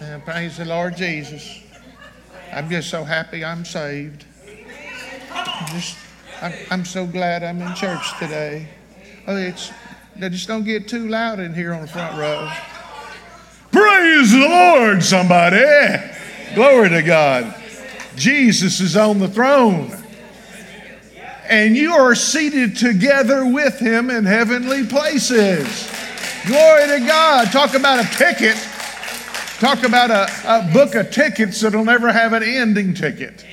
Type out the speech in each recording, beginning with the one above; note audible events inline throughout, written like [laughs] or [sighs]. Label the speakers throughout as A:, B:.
A: Uh, praise the Lord Jesus. I'm just so happy I'm saved. I'm just, I'm, I'm so glad I'm in church today. Oh, it's, just don't get too loud in here on the front row. Praise the Lord, somebody. Glory to God. Jesus is on the throne. And you are seated together with him in heavenly places. Glory to God. Talk about a ticket. Talk about a, a book of tickets that'll never have an ending ticket.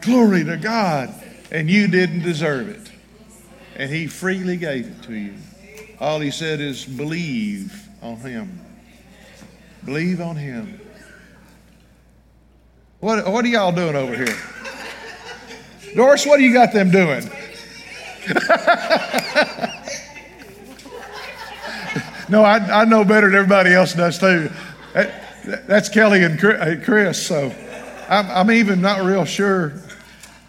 A: Glory to God. And you didn't deserve it. And he freely gave it to you. All he said is believe on him. Believe on him. What, what are y'all doing over here? Doris, what do you got them doing? [laughs] no, I, I know better than everybody else does too. That, that's Kelly and Chris, so I'm, I'm even not real sure.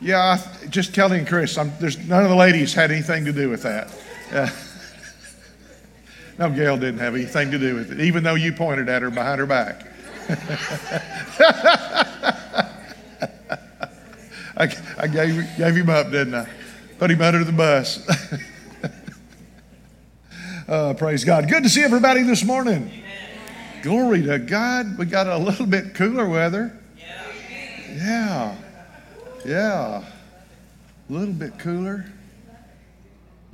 A: Yeah, I, just Kelly and Chris. I'm, there's none of the ladies had anything to do with that. Uh, [laughs] no, Gail didn't have anything to do with it, even though you pointed at her behind her back. [laughs] I, I gave, gave him up, didn't I? Put him under the bus. [laughs] uh, praise God. Good to see everybody this morning. Glory to God. We got a little bit cooler weather. Yeah. Yeah. A little bit cooler.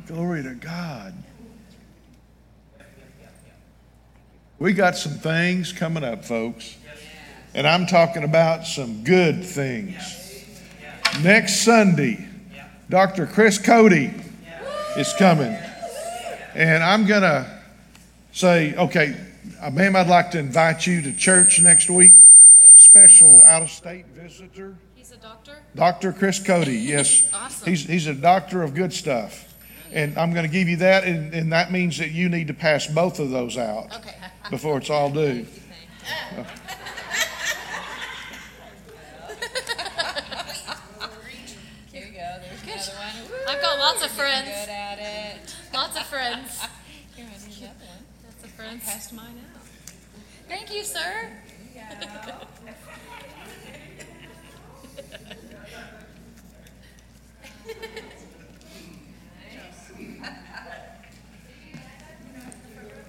A: Glory to God. We got some things coming up, folks. And I'm talking about some good things. Next Sunday, Dr. Chris Cody is coming. And I'm going to say, okay, uh, ma'am, I'd like to invite you to church next week.
B: Okay.
A: Special out of state visitor.
B: He's a doctor?
A: Dr. Chris Cody, yes.
B: awesome.
A: He's, he's a doctor of good stuff. And I'm going to give you that, and, and that means that you need to pass both of those out
B: Okay. [laughs]
A: before it's all due. [laughs]
C: Here you go. There's another one.
B: I've got lots of friends.
C: Good at it.
B: Lots of friends.
C: Here, here's another one.
B: Lots of friends.
C: Mine out.
B: Thank you, sir.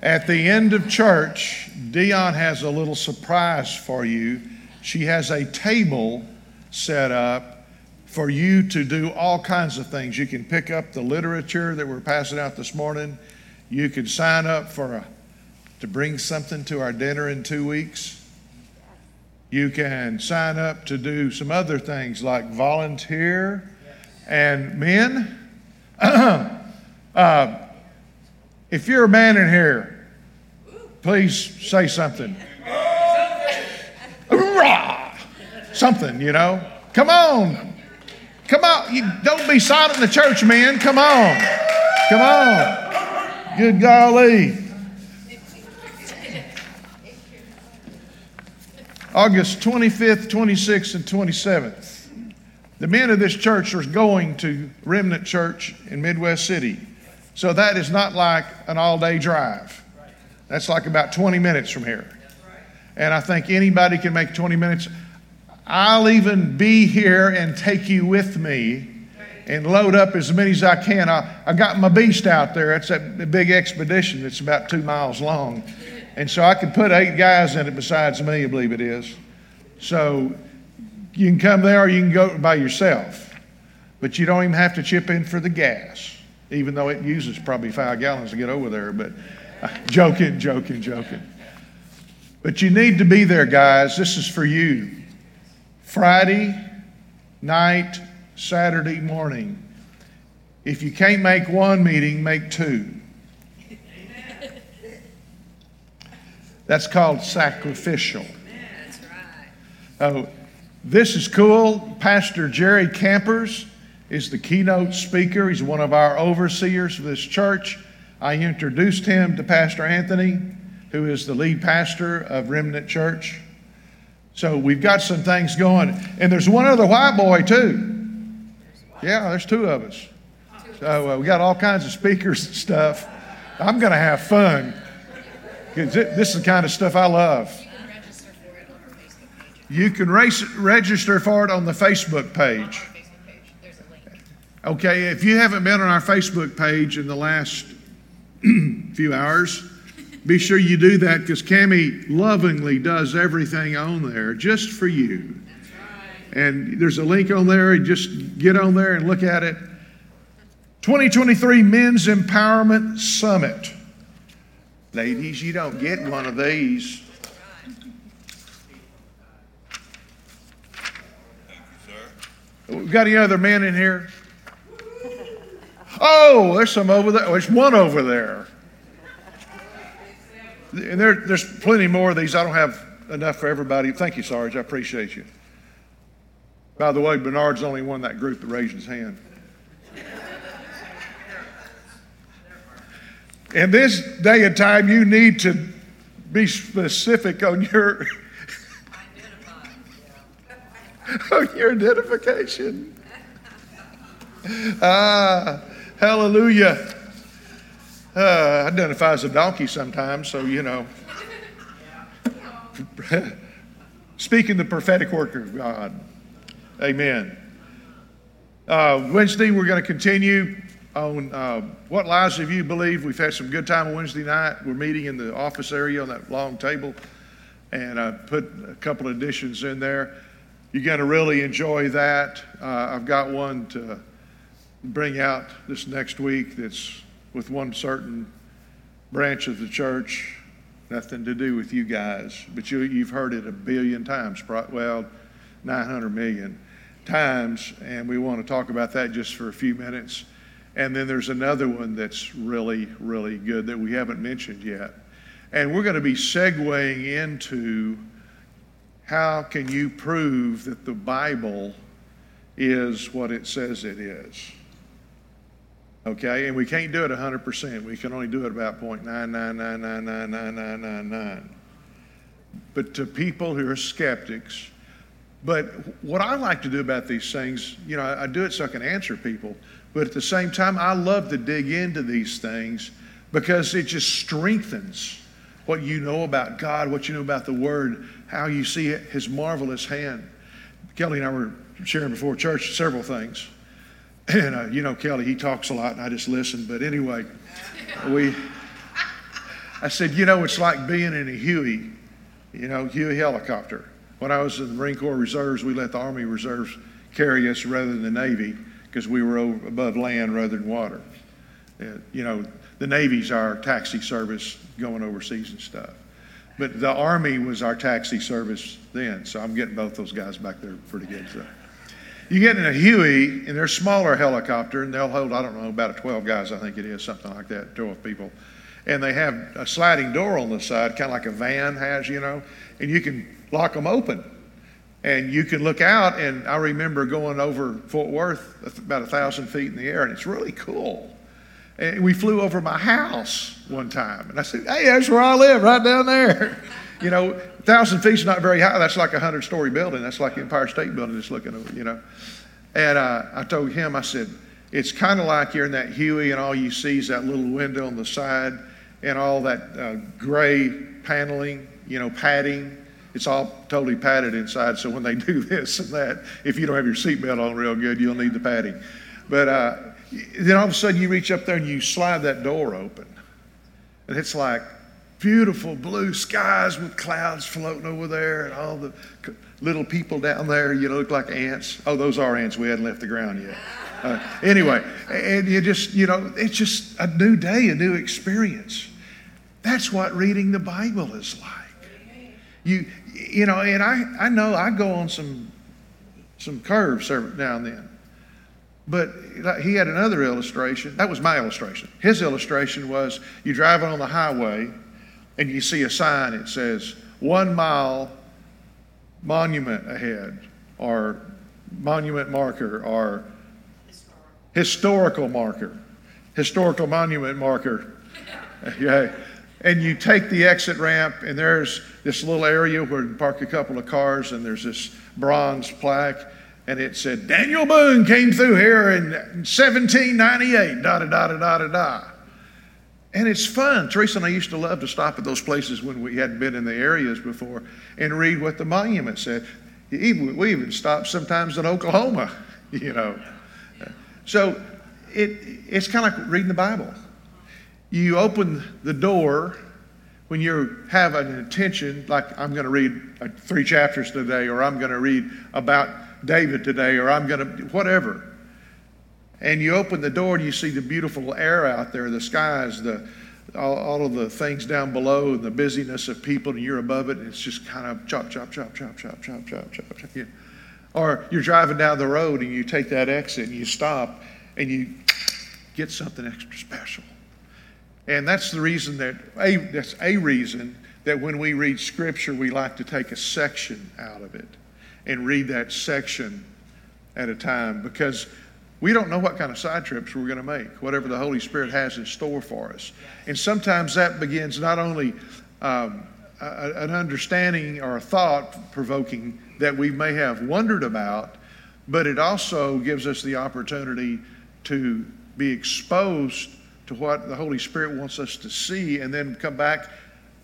A: At the end of church, Dion has a little surprise for you. She has a table set up for you to do all kinds of things. You can pick up the literature that we're passing out this morning. You can sign up for a, to bring something to our dinner in two weeks. You can sign up to do some other things like volunteer. And men, [clears throat] uh, if you're a man in here, please say something. Something, you know. Come on. Come on. You don't be silent in the church, man. Come on. Come on. Good golly. August 25th, 26th, and 27th. The men of this church are going to Remnant Church in Midwest City. So that is not like an all day drive. That's like about 20 minutes from here. And I think anybody can make 20 minutes. I'll even be here and take you with me and load up as many as I can. I, I got my beast out there. It's a big expedition that's about two miles long. And so I can put eight guys in it besides me, I believe it is. So you can come there or you can go by yourself. But you don't even have to chip in for the gas, even though it uses probably five gallons to get over there. But uh, joking, joking, joking. But you need to be there, guys. This is for you. Friday night, Saturday morning. If you can't make one meeting, make two. That's called sacrificial.
C: That's right.
A: Oh, this is cool. Pastor Jerry Campers is the keynote speaker. He's one of our overseers of this church. I introduced him to Pastor Anthony, who is the lead pastor of Remnant Church. So we've got some things going. And there's one other white boy, too. Yeah, there's two of us. So uh, we got all kinds of speakers and stuff. I'm going to have fun. This is the kind of stuff I love. You can register for it on the Facebook page. Okay, if you haven't been on our Facebook page in the last [clears throat] few hours, be sure you do that because Cami lovingly does everything on there just for you. And there's a link on there, just get on there and look at it. 2023 Men's Empowerment Summit. Ladies, you don't get one of these. We got any other men in here? Oh, there's some over there. Oh, there's one over there. And there, there's plenty more of these. I don't have enough for everybody. Thank you, Sarge. I appreciate you. By the way, Bernard's the only one in that group that raised his hand. In this day and time, you need to be specific on your on your identification. Ah, hallelujah. Uh, identify as a donkey sometimes, so you know. Speaking the prophetic work of God. Amen. Uh, Wednesday, we're going to continue on uh, what lies of you believe. We've had some good time on Wednesday night. We're meeting in the office area on that long table, and I put a couple of additions in there. You're going to really enjoy that. Uh, I've got one to bring out this next week that's with one certain branch of the church, nothing to do with you guys, but you, you've heard it a billion times, well, 900 million times, and we want to talk about that just for a few minutes. And then there's another one that's really, really good that we haven't mentioned yet. And we're going to be segueing into how can you prove that the Bible is what it says it is? Okay, and we can't do it 100%. We can only do it about 0.999999999. But to people who are skeptics, but what I like to do about these things, you know, I do it so I can answer people, but at the same time, I love to dig into these things because it just strengthens what you know about God, what you know about the Word, how you see His marvelous hand. Kelly and I were sharing before church several things. And uh, you know, Kelly, he talks a lot, and I just listen. But anyway, we, I said, you know, it's like being in a Huey, you know, Huey helicopter. When I was in the Marine Corps Reserves, we let the Army Reserves carry us rather than the Navy because we were over, above land rather than water. Uh, you know, the Navy's our taxi service going overseas and stuff. But the Army was our taxi service then, so I'm getting both those guys back there pretty good. So. You get in a Huey, and they're smaller helicopter, and they'll hold, I don't know, about 12 guys, I think it is, something like that, 12 people. And they have a sliding door on the side, kind of like a van has, you know, and you can lock them open. And you can look out, and I remember going over Fort Worth about a thousand feet in the air, and it's really cool. And we flew over my house one time, and I said, "Hey, that's where I live, right down there." [laughs] You know, a thousand is not very high. That's like a hundred-story building. That's like the Empire State Building, just looking over. You know, and uh, I told him, I said, "It's kind of like you're in that Huey, and all you see is that little window on the side, and all that uh, gray paneling, you know, padding." It's all totally padded inside, so when they [laughs] do this and that, if you don't have your seatbelt on real good, you'll need the padding. But uh, then all of a sudden you reach up there and you slide that door open. And it's like beautiful blue skies with clouds floating over there and all the little people down there, you know, look like ants. Oh, those are ants. We hadn't left the ground yet. Uh, anyway, and you just, you know, it's just a new day, a new experience. That's what reading the Bible is like. You, you know, and I, I know I go on some, some curves now and then. But he had another illustration. That was my illustration. His illustration was you driving on the highway and you see a sign that says one mile monument ahead or monument marker or historical marker, historical monument marker. [laughs] Yeah. And you take the exit ramp, and there's this little area where you park a couple of cars, and there's this bronze plaque and it said Daniel Boone came through here in 1798, da da da da da da. And it's fun. Teresa and I used to love to stop at those places when we hadn't been in the areas before and read what the monument said. We even stopped sometimes in Oklahoma, [laughs] you know. So it, it's kind of like reading the Bible. You open the door when you have an intention, like I'm going to read uh, three chapters today, or I'm going to read about David today, or I'm going to, whatever. And you open the door and you see the beautiful air out there, the skies, the, all, all of the things down below, and the busyness of people, and you're above it, and it's just kind of chop, chop, chop, chop, chop, chop, chop, chop, chop. Yeah. Or you're driving down the road and you take that exit and you stop and you get something extra special. And that's the reason that, a, that's a reason that when we read Scripture, we like to take a section out of it and read that section at a time because we don't know what kind of side trips we're going to make, whatever the Holy Spirit has in store for us. And sometimes that begins not only um, a, an understanding or a thought provoking that we may have wondered about, but it also gives us the opportunity to be exposed to what the Holy Spirit wants us to see and then come back,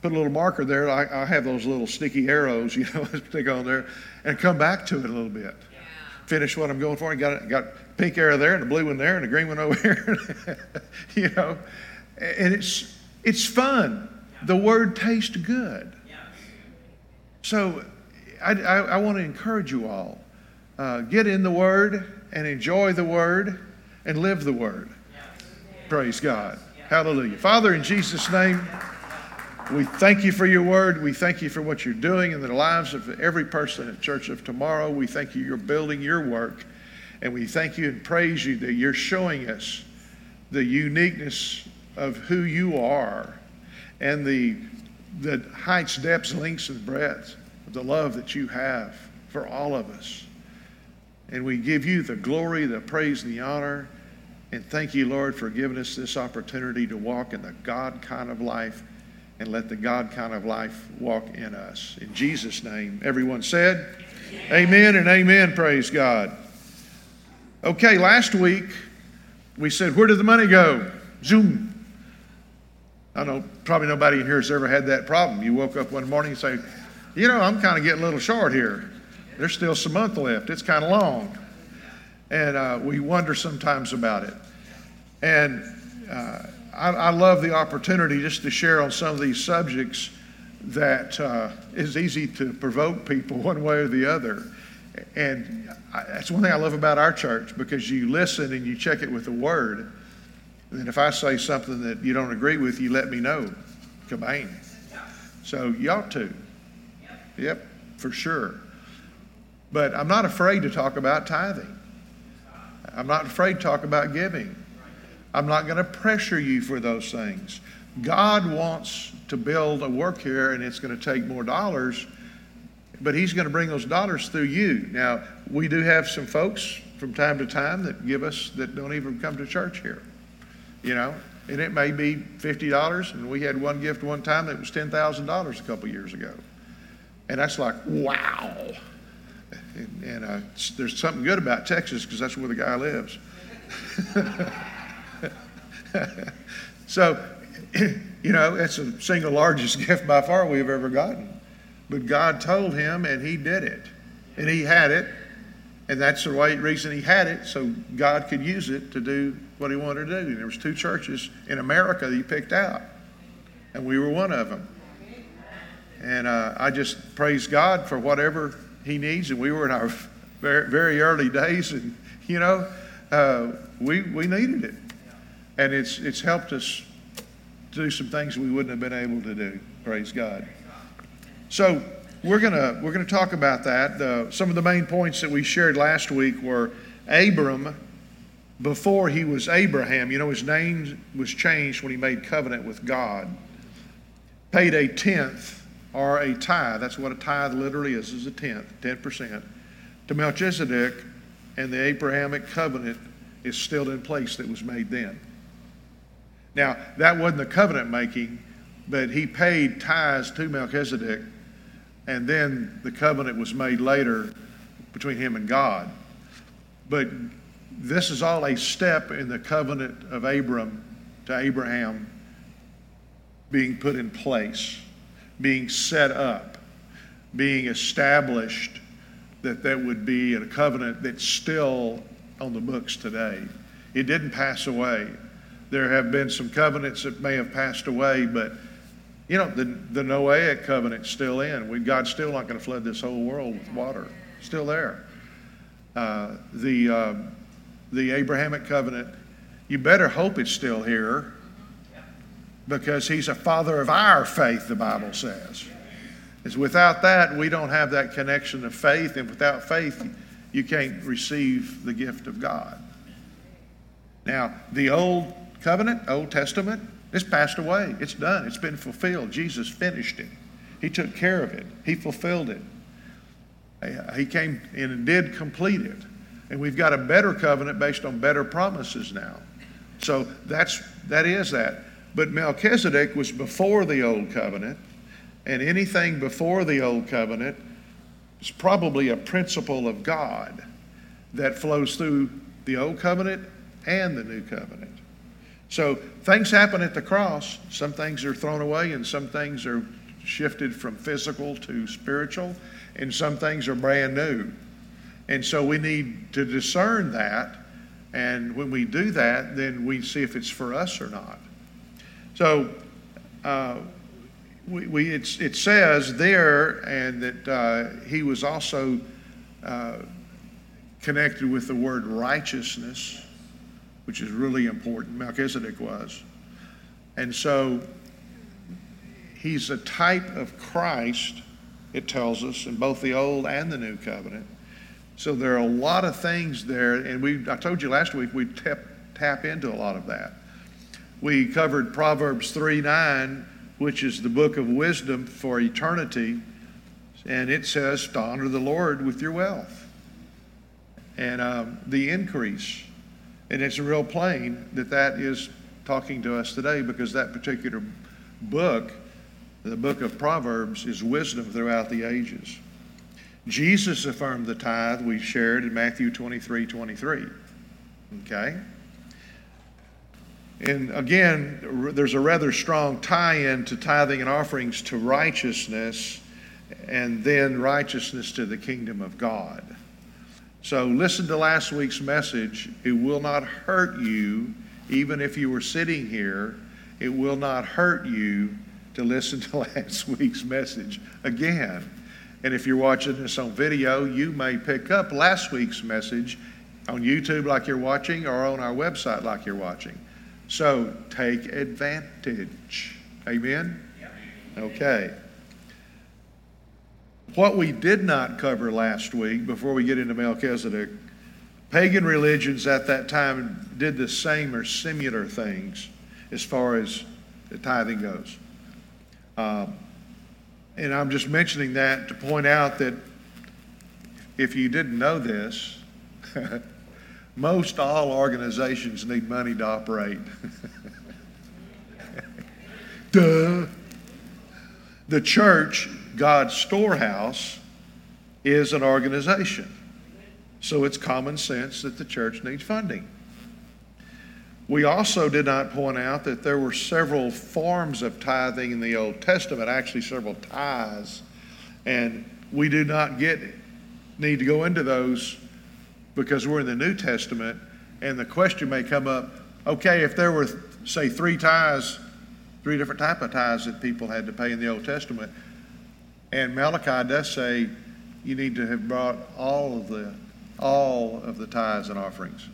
A: put a little marker there. I, I have those little sticky arrows, [laughs] you know, stick on there, and come back to it a little bit. Yeah. Finish what I'm going for. And got got pink arrow there and a blue one there and a green one over [laughs] here. you know, and it's it's fun. The word tastes good. So I, I, I want to encourage you all. Uh, get in the Word and enjoy the Word and live the Word. Praise God. Hallelujah. Father, in Jesus' name, we thank you for your word. We thank you for what you're doing in the lives of every person at Church of Tomorrow. We thank you, you're building your work. And we thank you and praise you that you're showing us the uniqueness of who you are and the, the heights, depths, lengths, and breadths of the love that you have for all of us. And we give you the glory, the praise, and the honor. And thank you, Lord, for giving us this opportunity to walk in the God kind of life and let the God kind of life walk in us. In Jesus' name, everyone said, Amen, amen and amen. Praise God. Okay, last week we said, Where did the money go? Zoom. I know probably nobody in here has ever had that problem. You woke up one morning and say, You know, I'm kind of getting a little short here. There's still some month left. It's kind of long and uh, we wonder sometimes about it. And uh, I, I, love the opportunity just to share on some of these subjects that uh, is easy to provoke people [laughs] one way or the other. And I, that's one thing I love about our church because you listen and you check it with the Word. And if I say something that you don't agree with, you let me know. Kabang. So you ought to. Yep, for sure. But I'm not afraid to talk about tithing. I'm not afraid to talk about giving. I'm not going to pressure you for those things. God wants to build a work here, and it's going to take more dollars, but He's going to bring those dollars through you. Now, we do have some folks from time to time that give us that don't even come to church here, you know, and it may be $50, and we had one gift one time that was $10,000 a couple years ago. And that's like, wow. And, and uh, there's something good about Texas because that's where the guy lives. [laughs] so, [clears throat] you know, it's the single largest [laughs] gift by far we've ever gotten. But God told him, and he did it. And he had it. And that's the right reason he had it, so God could use it to do what he wanted to do. And there was two churches in America that he picked out, and we were one of them. And uh, I just praise God for whatever he needs, and we were in our very, very early days, and you know, uh, we we needed it, and it's it's helped us do some things we wouldn't have been able to do. Praise God. So we're gonna we're gonna talk about that. Some of the main points that we shared last week were Abram before he was Abraham. You know, his name was changed when he made covenant with God. Paid a tenth or a tithe. That's what a tithe literally is, is a tenth, 10%, to Melchizedek, and the Abrahamic covenant is still in place that was made then. Now, that wasn't the covenant making, but he paid tithes to Melchizedek, and then the covenant was made later between him and God. But this is all a step in the covenant of Abram to Abraham being put in place, being set up, being established, that that would be a covenant that's still on the books today. It didn't pass away. There have been some covenants that may have passed away, but you know, the, the Noahic covenant's still in. We, God's still not going to flood this whole world with water. Still there. Uh, the, uh, the Abrahamic covenant, you better hope it's still here because he's a father of our faith, the Bible says. Is without that, we don't have that connection of faith, and without faith, you can't receive the gift of God. Now, the Old Covenant, Old Testament, it's passed away. It's done. It's been fulfilled. Jesus finished it. He took care of it. He fulfilled it. Uh, he came and did complete it. And we've got a better covenant based on better promises now. So that's that is that. But Melchizedek was before the old covenant, and anything before the old covenant is probably a principle of God that flows through the old covenant and the new covenant. So things happen at the cross. Some things are thrown away, and some things are shifted from physical to spiritual, and some things are brand new. And so we need to discern that. And when we do that, then we see if it's for us or not. So uh, we, we, it says there, and that uh, he was also uh, connected with the word righteousness which is really important. Melchizedek was. And so he's a type of Christ, it tells us, in both the Old and the New Covenant. So there are a lot of things there, and we I told you last week we tap, tap into a lot of that. We covered Proverbs 3 9, which is the book of wisdom for eternity, and it says to honor the Lord with your wealth and um, the increase. And it's real plain that that is talking to us today because that particular book, the book of Proverbs, is wisdom throughout the ages. Jesus affirmed the tithe we shared in Matthew 23 23. Okay? And again, there's a rather strong tie in to tithing and offerings to righteousness and then righteousness to the kingdom of God. So listen to last week's message. It will not hurt you, even if you were sitting here, it will not hurt you to listen to [laughs] last week's message again. And if you're watching this on video, you may pick up last week's message on YouTube like you're watching or on our website like you're watching. So take advantage. Amen? Okay. What we did not cover last week, before we get into Melchizedek, pagan religions at that time did the same or similar things as far as the tithing goes. Um, and I'm just mentioning that to point out that if you didn't know this, [laughs] most all organizations need money to operate. [laughs] Duh. The church God's storehouse is an organization. So it's common sense that the church needs funding. We also did not point out that there were several forms of tithing in the Old Testament, actually several tithes, and we do not get need to go into those because we're in the New Testament, and the question may come up: Okay, if there were say three tithes, three different type of tithes that people had to pay in the Old Testament, and Malachi does say you need to have brought all of the all of the tithes and offerings.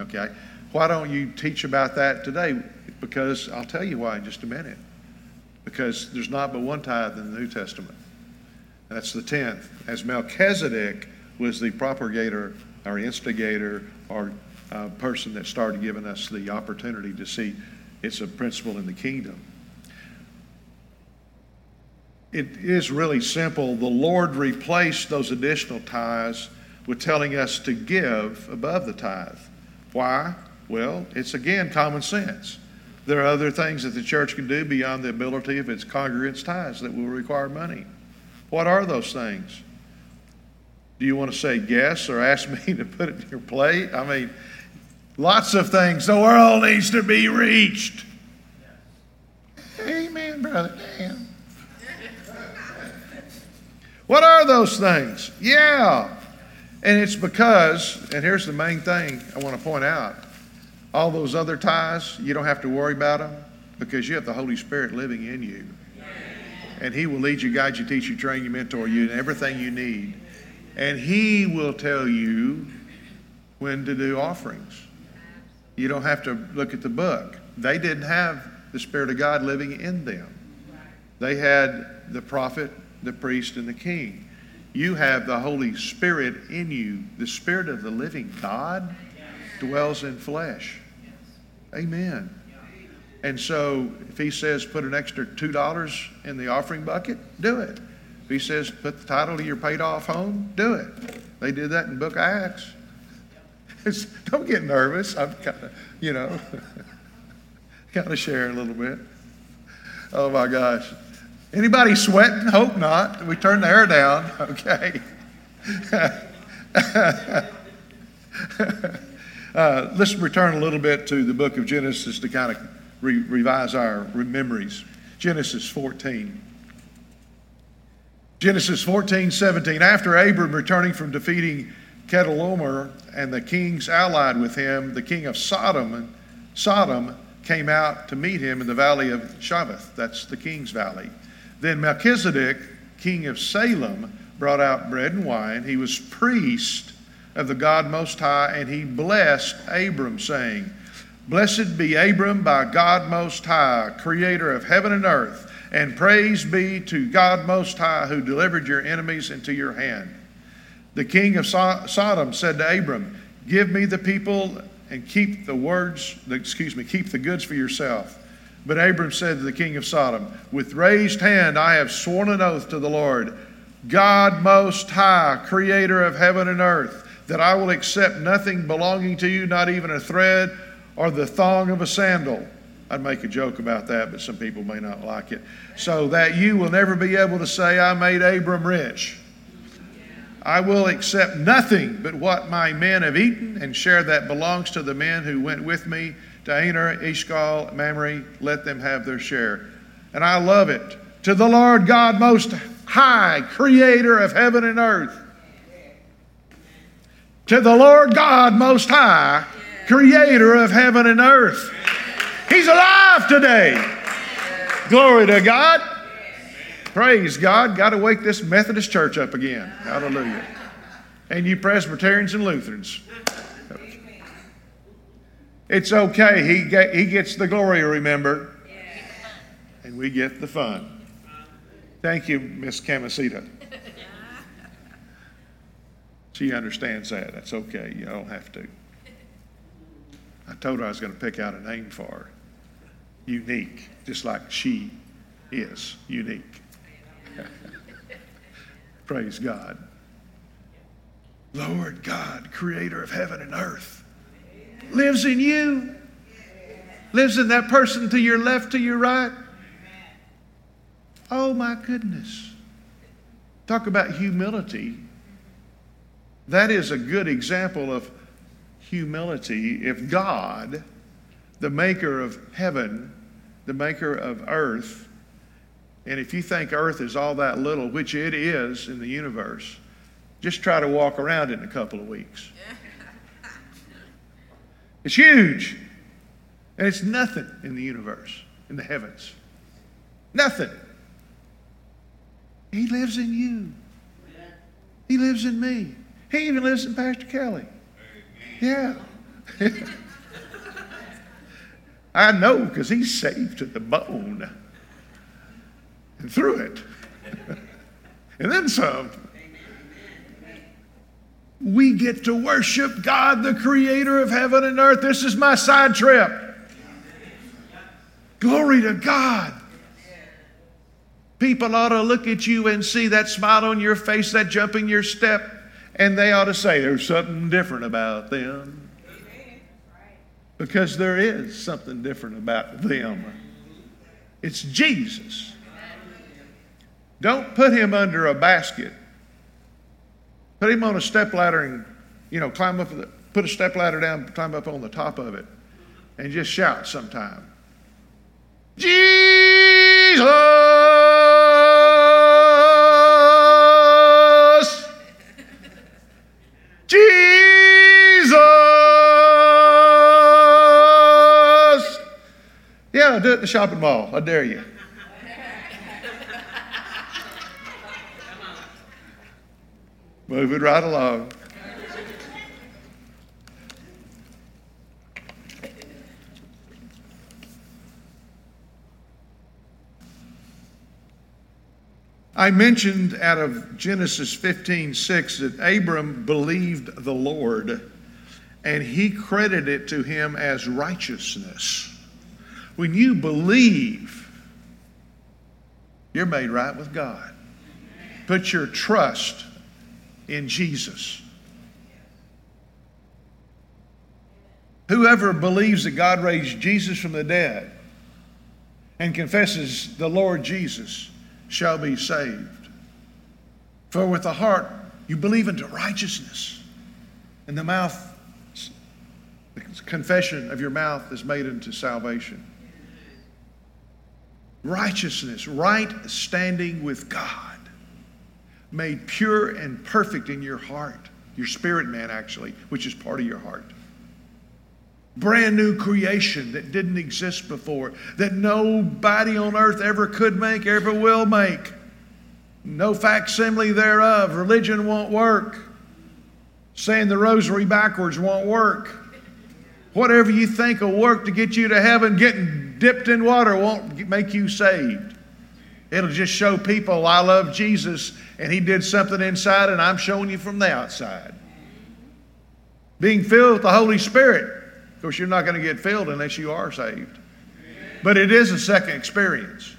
A: Okay? Why don't you teach about that today? Because I'll tell you why in just a minute. Because there's not but one tithe in the New Testament. That's the tenth. As Melchizedek was the propagator or instigator or uh, person that started giving us the opportunity to see it's a principle in the kingdom it is really simple. The Lord replaced those additional tithes with telling us to give above the tithe. Why? Well, it's again common sense. There are other things that the church can do beyond the ability of its congregants' tithes that will require money. What are those things? Do you want to say yes or ask [laughs] me to put it in your plate? I mean, lots of things. The world needs to be reached. Amen, brother Dan. What are those things? Yeah. And it's because, and here's the main thing I want to point out all those other ties, you don't have to worry about them because you have the Holy Spirit living in you. And He will lead you, guide you, teach you, train you, mentor you, and everything you need. And He will tell you when to do offerings. You don't have to look at the book. They didn't have the Spirit of God living in them, they had the prophet, the priest, and the king. You have the Holy Spirit in you. The Spirit of the living God dwells in flesh. Amen. And so if he says put an extra $2 in the offering bucket, do it. If he says put the title to your paid off home, do it. They did that in book Acts. [laughs] It's, don't get nervous. I'm kind of, you know, [laughs] kind of share a little bit. Oh my gosh. Anybody sweating? Hope not. We turn the air down. [laughs] Okay. uh, let's return a little bit to the book of Genesis to kind of re- revise our memories. Genesis 14. Genesis 14, 17. After Abram returning from defeating Chedorlaomer and the kings allied with him, the king of Sodom, Sodom came out to meet him in the valley of Shaveh. That's the king's valley. Then Melchizedek, king of Salem, brought out bread and wine. He was priest of the God Most High, and he blessed Abram, saying, Blessed be Abram by God Most High, creator of heaven and earth, and praise be to God Most High, who delivered your enemies into your hand. The king of Sodom said to Abram, Give me the people and keep the words, excuse me, keep the goods for yourself. But Abram said to the king of Sodom, With raised hand I have sworn an oath to the Lord, God Most High, creator of heaven and earth, that I will accept nothing belonging to you, not even a thread or the thong of a sandal. I'd make a joke about that, but some people may not like it. So that you will never be able to say, I made Abram rich. I will accept nothing but what my men have eaten and share that belongs to the men who went with me to Aner, Eshcol, Mamre. Let them have their share. And I love it. To the Lord God Most High, creator of heaven and earth. To the Lord God Most High, creator of heaven and earth. He's alive today. Glory to God. Praise God. Got to wake this Methodist church up again. Hallelujah. And you Presbyterians and Lutherans. It's okay. He, get, he gets the glory, remember? And we get the fun. Thank you, Miss Camasita. She understands that. That's okay. You don't have to. I told her I was going to pick out a name for her. Unique, just like she is unique. [laughs] Praise God. Lord God, creator of heaven and earth, lives in you, lives in that person to your left, to your right. Oh my goodness. Talk about humility. That is a good example of humility. If God, the maker of heaven, the maker of earth, and if you think earth is all that little, which it is in the universe, just try to walk around it in a couple of weeks. [laughs] It's huge. And it's nothing in the universe, in the heavens. Nothing. He lives in you. He lives in me. He even lives in Pastor Kelly. Yeah. [laughs] I know because he's saved to the bone and through it. [laughs] and then some. We get to worship God, the creator of heaven and earth. This is my side trip. Glory to God. People ought to look at you and see that smile on your face, that jump in your step, and they ought to say there's something different about them. Because there is something different about them. It's Jesus. Don't put him under a basket. Put him on a step ladder and, you know, climb up, the, put a step ladder down, climb up on the top of it, and just shout sometime. Jesus! The shopping mall. I dare you. Moving right along. I mentioned out of Genesis 15 6 that Abram believed the Lord and he credited it to him as righteousness. When you believe, you're made right with God. Put your trust in Jesus. Whoever believes that God raised Jesus from the dead and confesses the Lord Jesus shall be saved. For with the heart you believe into righteousness, and the mouth, the confession of your mouth is made into salvation. Righteousness, right standing with God, made pure and perfect in your heart, your spirit man, actually, which is part of your heart brand new creation that didn't exist before, that nobody on earth ever could make, ever will make. No facsimile thereof. Religion won't work. Saying the rosary backwards won't work. Whatever you think will work to get you to heaven, getting dipped in water won't make you saved. It'll just show people I love Jesus and He did something inside, and I'm showing you from the outside. Being filled with the Holy Spirit of course, you're not going to get filled unless you are saved. But it is a second experience.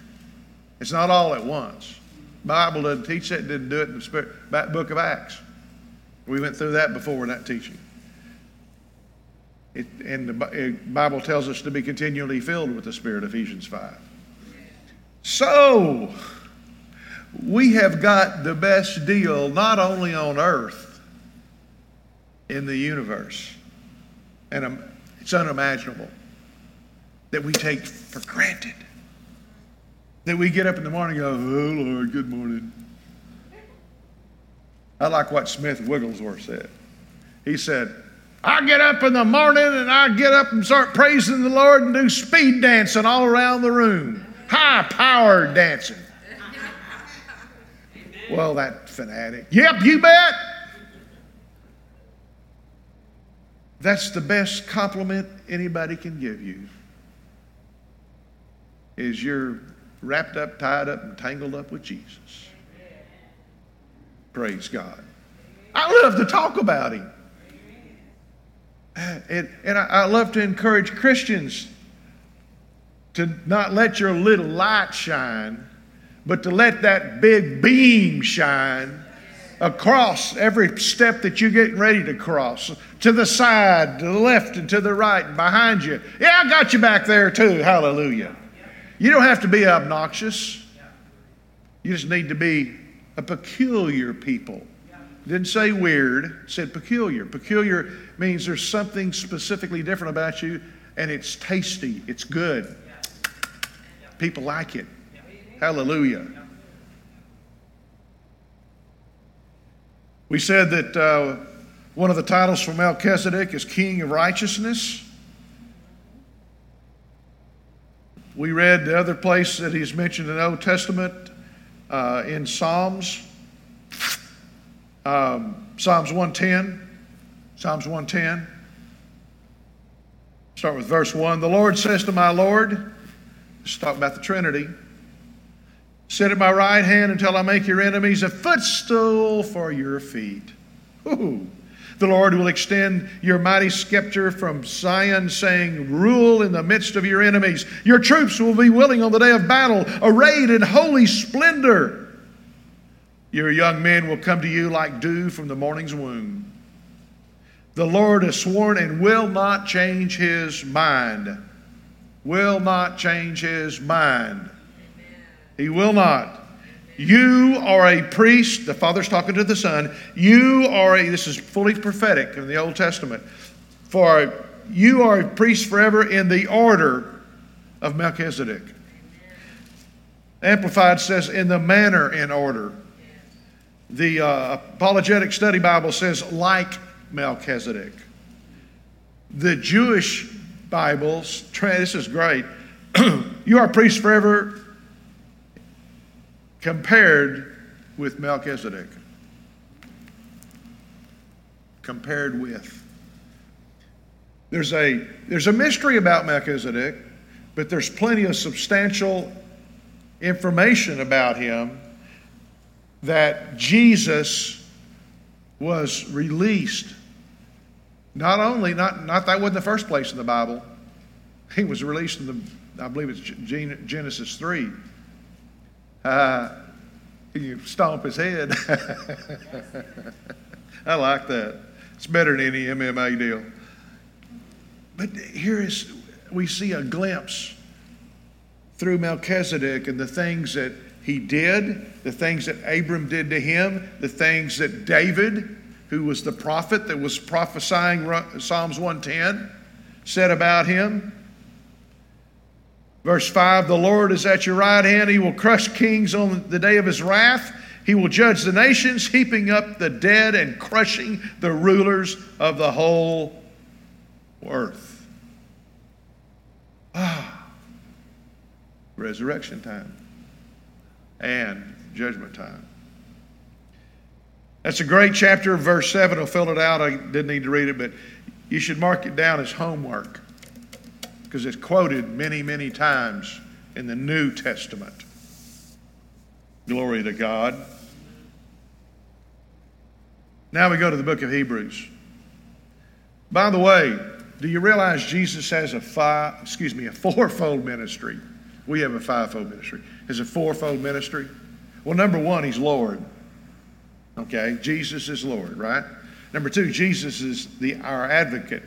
A: It's not all at once. Bible doesn't teach that, didn't do it in the spirit, book of Acts. We went through that before in that teaching. It, and the Bible tells us to be continually filled with the Spirit, Ephesians 5. So, we have got the best deal not only on earth, in the universe. And um, it's unimaginable that we take for granted. That we get up in the morning and go, Oh Lord, good morning. I like what Smith Wigglesworth said. He said, I get up in the morning and I get up and start praising the Lord and do speed dancing all around the room, high powered dancing. well, that fanatic. Yep, you bet. That's the best compliment anybody can give you. Is you're wrapped up, tied up, and tangled up with Jesus. Praise God. I love to talk about him. And, and I, I love to encourage Christians to not let your little light shine, but to let that big beam shine across every step that you're getting ready to cross, to the side, to the left, and to the right, and behind you. Yeah, I got you back there too. Hallelujah. You don't have to be obnoxious. You just need to be a peculiar people. Didn't say weird, said peculiar. Peculiar means there's something specifically different about you, and it's tasty, it's good. People like it. Hallelujah. We said that uh, one of the titles for Melchizedek is King of Righteousness. We read the other place that he's mentioned in the Old Testament uh, in Psalms, um, Psalms 110. Psalms 110. Start with verse 1. The Lord says to my Lord, let's talk about the Trinity. Sit at my right hand until I make your enemies a footstool for your feet. Ooh. The Lord will extend your mighty scepter from Zion, saying, Rule in the midst of your enemies. Your troops will be willing on the day of battle, arrayed in holy splendor. Your young men will come to you like dew from the morning's womb. The Lord has sworn and will not change his mind. Will not change his mind. He will not. You are a priest. The Father's talking to the Son. You are a, this is fully prophetic in the Old Testament. For you are a priest forever in the order of Melchizedek. Amplified says, in the manner in order. The uh, Apologetic Study Bible says, like Melchizedek. The Jewish Bibles, this is great. [clears throat] you are priest forever compared with Melchizedek. Compared with. There's a, there's a mystery about Melchizedek, but there's plenty of substantial information about him that Jesus was released. Not only, not, not that wasn't the first place in the Bible, he was released in the, I believe it's Genesis 3. Uh, you stomp his head. [laughs] I like that. It's better than any MMA deal. But here is, we see a glimpse through Melchizedek and the things that he did, the things that Abram did to him, the things that David, who was the prophet that was prophesying Psalms 110, said about him. Verse 5 The Lord is at your right hand. He will crush kings on the day of his wrath. He will judge the nations, heaping up the dead and crushing the rulers of the whole earth. Ah, resurrection time and judgment time. That's a great chapter. Verse 7 I'll fill it out. I didn't need to read it, but you should mark it down as homework because it's quoted many, many times in the New Testament. Glory to God. Now we go to the book of Hebrews. By the way, do you realize Jesus has a five, excuse me, a fourfold ministry? We have a fivefold ministry. Has a fourfold ministry? Well, number one, he's Lord. Okay, Jesus is Lord, right? Number two, Jesus is the our advocate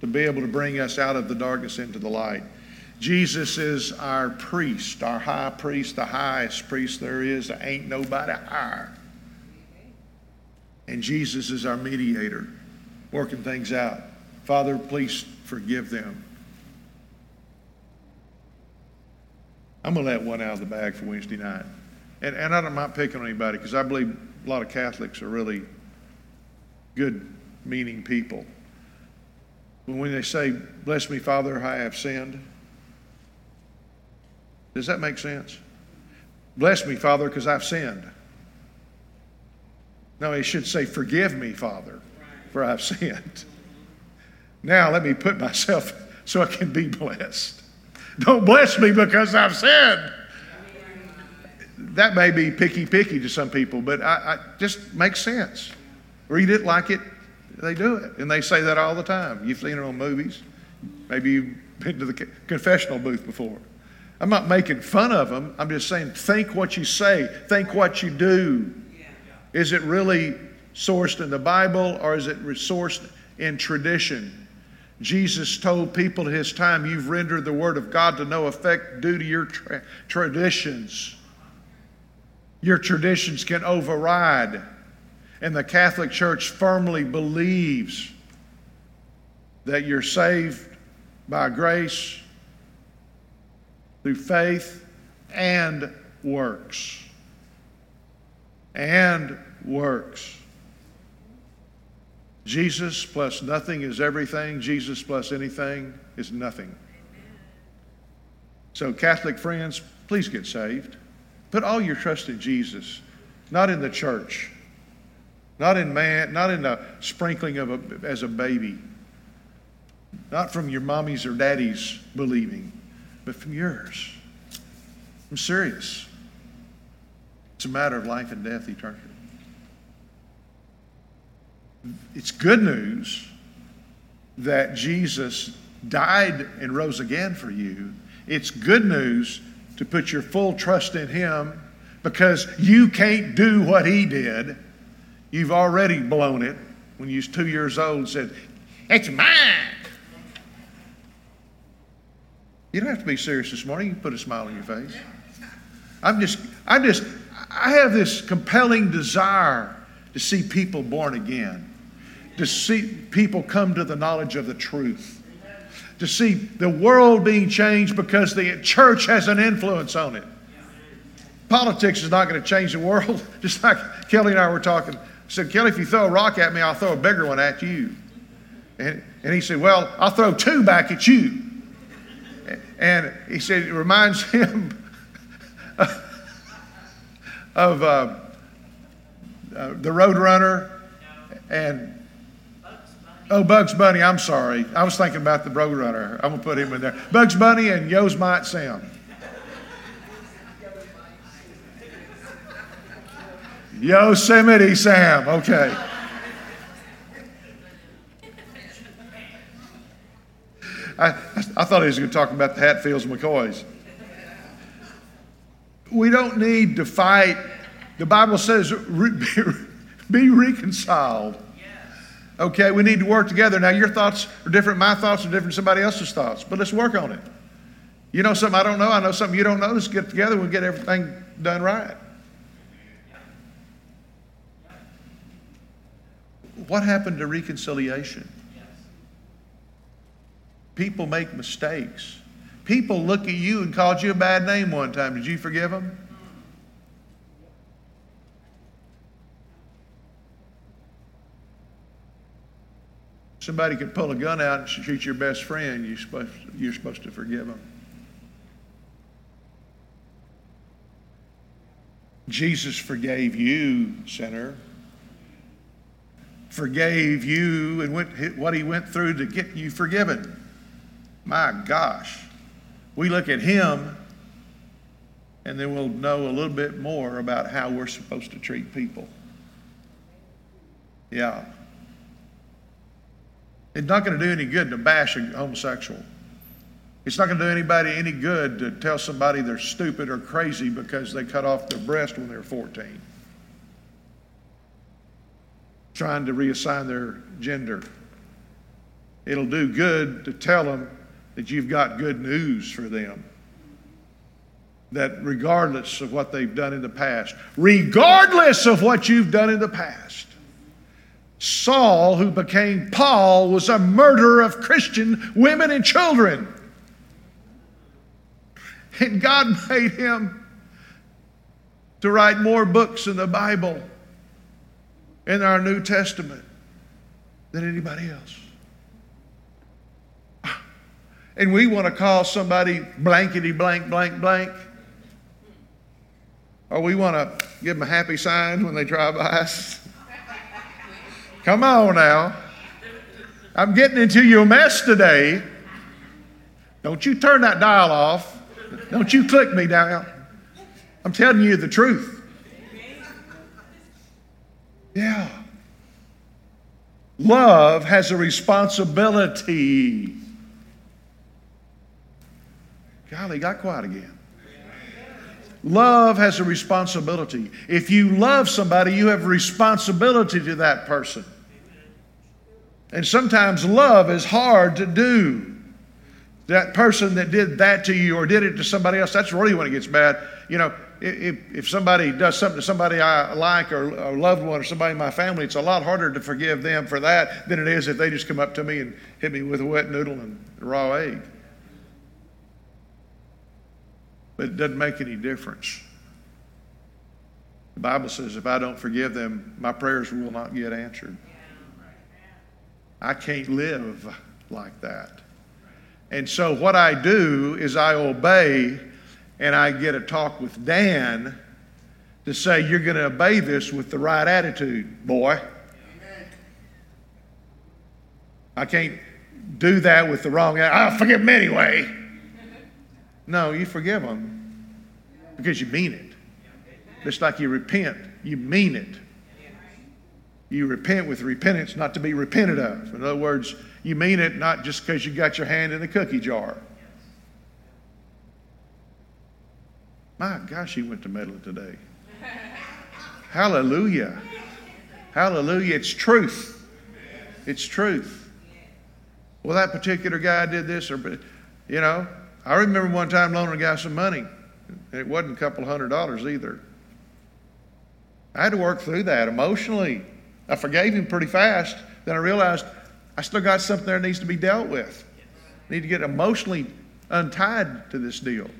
A: to be able to bring us out of the darkness into the light. Jesus is our priest, our high priest, the highest priest there is. There ain't nobody higher. And Jesus is our mediator, working things out. Father, please forgive them. I'm going to let one out of the bag for Wednesday night. And, and I'm not picking on anybody because I believe a lot of Catholics are really good, meaning people. But when they say, Bless me, Father, I have sinned, does that make sense? Bless me, Father, because I've sinned. No, he should say, Forgive me, Father, for I've [laughs] sinned. Now let me put myself [laughs] so I can be blessed. Don't bless me because I've sinned. That may be picky, picky to some people, but I, I just makes sense. Read it like it they do it. And they say that all the time. You've seen it on movies. Maybe you've been to the confessional booth before. I'm not making fun of them. I'm just saying, think what you say, think what you do. Is it really sourced in the Bible or is it sourced in tradition? Jesus told people at his time, You've rendered the word of God to no effect due to your tra- traditions. Your traditions can override and the Catholic Church firmly believes that you're saved by grace through faith and works. And works. Jesus plus nothing is everything. Jesus plus anything is nothing. So, Catholic friends, please get saved. Put all your trust in Jesus, not in the church. Not in man, not in the sprinkling of a, as a baby. Not from your mommy's or daddy's believing, but from yours. I'm serious. It's a matter of life and death, eternity. It's good news that Jesus died and rose again for you. It's good news to put your full trust in Him because you can't do what He did. You've already blown it when you was two years old and said, It's mine. You don't have to be serious this morning. You can put a smile on your face. I'm just, I'm just, I have this compelling desire to see people born again, to see people come to the knowledge of the truth, to see the world being changed because the church has an influence on it. Politics is not going to change the world, [laughs] just like Kelly and I were talking I said, Kelly, if you throw a rock at me, I'll throw a bigger one at you. And, and he said, Well, I'll throw two back at you. And he said it reminds [laughs] him of uh, uh, the Roadrunner and oh Bugs Bunny. I'm sorry, I was thinking about the Roadrunner. I'm gonna put him in there. Bugs Bunny and Yosemite Sam. Yosemite Sam. Okay. I, I thought he was going to talk about the Hatfields McCoys. We don't need to fight. The Bible says be reconciled. Okay, we need to work together. Now, your thoughts are different, my thoughts are different somebody else's thoughts, but let's work on it. You know something I don't know, I know something you don't know. Let's get together, we'll get everything done right. What happened to reconciliation? People make mistakes. People look at you and called you a bad name one time. Did you forgive them? Somebody could pull a gun out and shoot your best friend. You're supposed, you're supposed to forgive them. Jesus forgave you, sinner. Forgave you and went, what he went through to get you forgiven. My gosh. We look at him and then we'll know a little bit more about how we're supposed to treat people. Yeah. It's not going to do any good to bash a homosexual. It's not going to do anybody any good to tell somebody they're stupid or crazy because they cut off their breast when they were 14. Trying to reassign their gender. It'll do good to tell them that you've got good news for them. That regardless of what they've done in the past, regardless of what you've done in the past, Saul, who became Paul, was a murderer of Christian women and children. And God [laughs] made him to write more books in the Bible, in our New Testament, than anybody else. [sighs] And we want to call somebody blankety blank, blank, blank. Or we want to give them a happy sign when they drive by us. [laughs] Come on now. I'm getting into your mess today. Don't you turn that dial off. Don't you click me down. I'm telling you the truth. Yeah. Love has a responsibility. Golly, got quiet again. Love has a responsibility. If you love somebody, you have responsibility to that person. And sometimes love is hard to do. That person that did that to you or did it to somebody else, that's really when it gets bad. You know, if, if somebody does something to somebody I like or a loved one or somebody in my family, it's a lot harder to forgive them for that than it is if they just come up to me and hit me with a wet noodle and a raw egg. But it doesn't make any difference. The Bible says if I don't forgive them, my prayers will not get answered. I can't live like that. And so what I do is I obey and I get a talk with Dan to say, You're going to obey this with the right attitude, boy. I can't do that with the wrong attitude. I'll forgive them anyway. No, you forgive them because you mean it. Just like you repent, you mean it. You repent with repentance not to be repented of. In other words, you mean it not just because you got your hand in the cookie jar. My gosh, he went to meddling today. [laughs] Hallelujah. Hallelujah. It's truth. It's truth. Well, that particular guy did this, or, you know, I remember one time loaning a guy some money. and It wasn't a couple hundred dollars either. I had to work through that emotionally. I forgave him pretty fast. Then I realized I still got something there that needs to be dealt with. I need to get emotionally untied to this deal.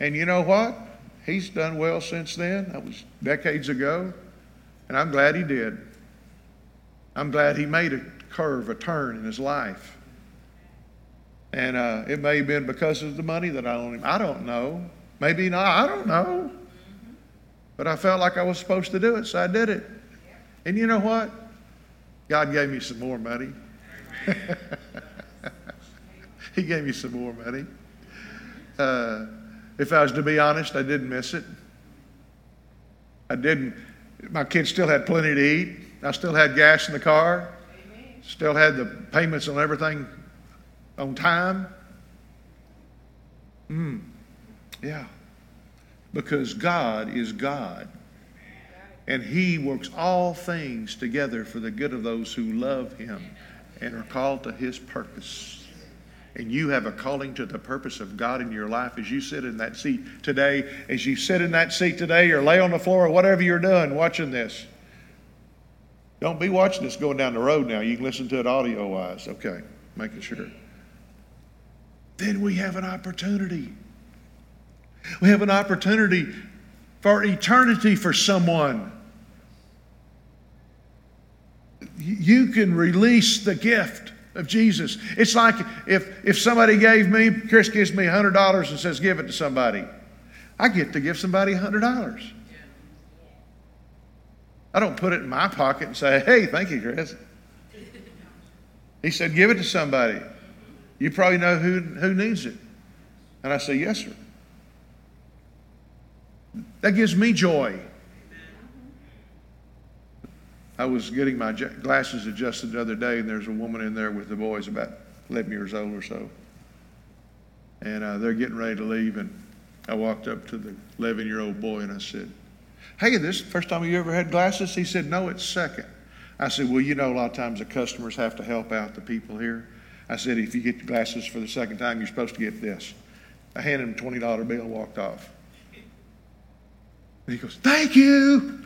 A: And you know what? He's done well since then. That was decades ago. And I'm glad he did. I'm glad he made a curve, a turn in his life. And uh, it may have been because of the money that I owed him. I don't know. Maybe not. I don't know. But I felt like I was supposed to do it, so I did it. And you know what? God gave me some more money. [laughs] he gave me some more money. Uh, if I was to be honest, I didn't miss it. I didn't. My kids still had plenty to eat. I still had gas in the car. Still had the payments on everything on time. Hmm. Yeah. Because God is God. And He works all things together for the good of those who love Him and are called to His purpose. And you have a calling to the purpose of God in your life as you sit in that seat today, as you sit in that seat today or lay on the floor or whatever you're doing watching this. Don't be watching this going down the road now. You can listen to it audio wise. Okay, making sure. Then we have an opportunity. We have an opportunity for eternity for someone. You can release the gift of Jesus. It's like if, if somebody gave me, Chris gives me $100 and says, give it to somebody. I get to give somebody $100. I don't put it in my pocket and say, hey, thank you, Chris. He said, give it to somebody. You probably know who, who needs it. And I say, yes, sir. That gives me joy. I was getting my glasses adjusted the other day, and there's a woman in there with the boys about 11 years old or so. And uh, they're getting ready to leave, and I walked up to the 11 year old boy and I said, Hey, this first time you ever had glasses? He said, No, it's second. I said, Well, you know, a lot of times the customers have to help out the people here. I said, If you get your glasses for the second time, you're supposed to get this. I handed him a $20 bill and walked off. And he goes, Thank you.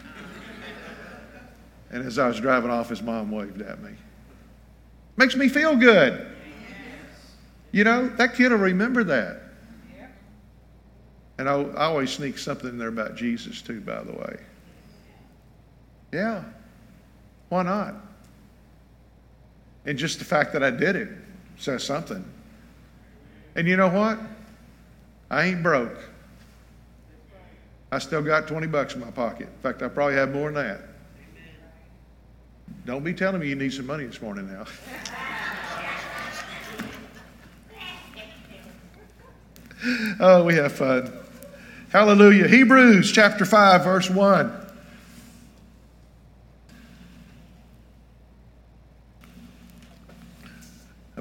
A: And as I was driving off, his mom waved at me. Makes me feel good. You know, that kid will remember that. And I, I, always sneak something in there about Jesus, too, by the way. Yeah. Why not? And just the fact that I did it says something. And you know what? I ain't broke. I still got 20 bucks in my pocket. In fact, I probably have more than that. Don't be telling me you need some money this morning now. [laughs] oh, we have fun. Hallelujah. Hebrews chapter 5, verse 1.